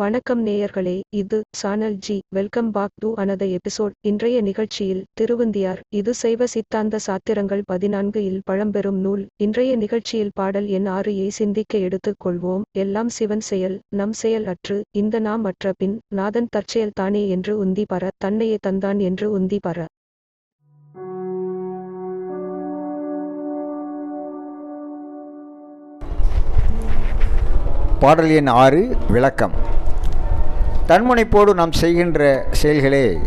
வணக்கம் நேயர்களே இது channel G welcome back to another episode இன்றைய நிகழ்ச்சியில் திருவந்தியார் இது சைவ சித்தாந்த சாத்திரங்கள் பதினான்கு இல் பழம்பெரும் நூல். இன்றைய நிகழ்ச்சியில் பாடல் எண் ஆறு ஏ சிந்திக்க எடுத்துக் கொள்வோம். எல்லாம் சிவன் செயல் நம் செயல் அற்று இந்த நாம் அற்ற பின் நாதன் தற்செயல் தானே என்று உந்தி பர தன்னையே தந்தான் என்று உந்தி பர. பாடல் எண் ஆறு விளக்கம். தன்முனைப்போடு நாம் செய்கின்ற செயல்களே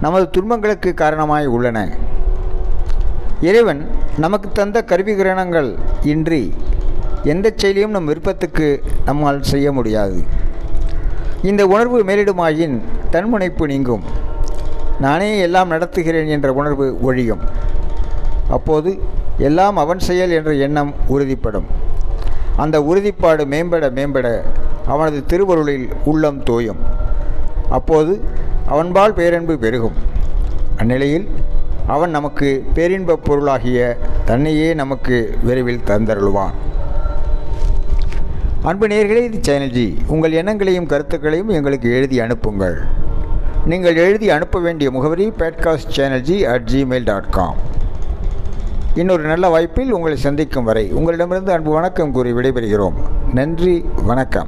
நமது துன்பங்களுக்கு காரணமாய் உள்ளன. இறைவன் நமக்கு தந்த கருவி கிரணங்கள் இன்றி எந்த செயலையும் நம் விருப்பத்துக்கு நம்மால் செய்ய முடியாது. இந்த உணர்வு மேலிடுமாயின் தன்முனைப்பு நீங்கும். நானே எல்லாம் நடத்துகிறேன் என்ற உணர்வு ஒழியும். அப்போது எல்லாம் அவன் செயல் என்ற எண்ணம் உறுதிப்படும். அந்த உறுதிப்பாடு மேம்பட மேம்பட அவனது திருவருளில் உள்ளம் தோயும். அப்போது அவன்பால் பேரன்பு பெருகும். அந்நிலையில் அவன் நமக்கு பேரின்பப் பொருளாகிய தன்னையே நமக்கு விரைவில் தந்தருள்வான். அன்பு நேர்களே இது சேனல்ஜி உங்கள் எண்ணங்களையும் கருத்துக்களையும் எங்களுக்கு எழுதி அனுப்புங்கள். நீங்கள் எழுதி அனுப்ப வேண்டிய முகவரி podcast channel G at Gmail dot com இன்னொரு நல்ல வாய்ப்பில் உங்களை சந்திக்கும் வரை உங்களிடமிருந்து அன்பு வணக்கம் கூறி விடைபெறுகிறோம். நன்றி வணக்கம்.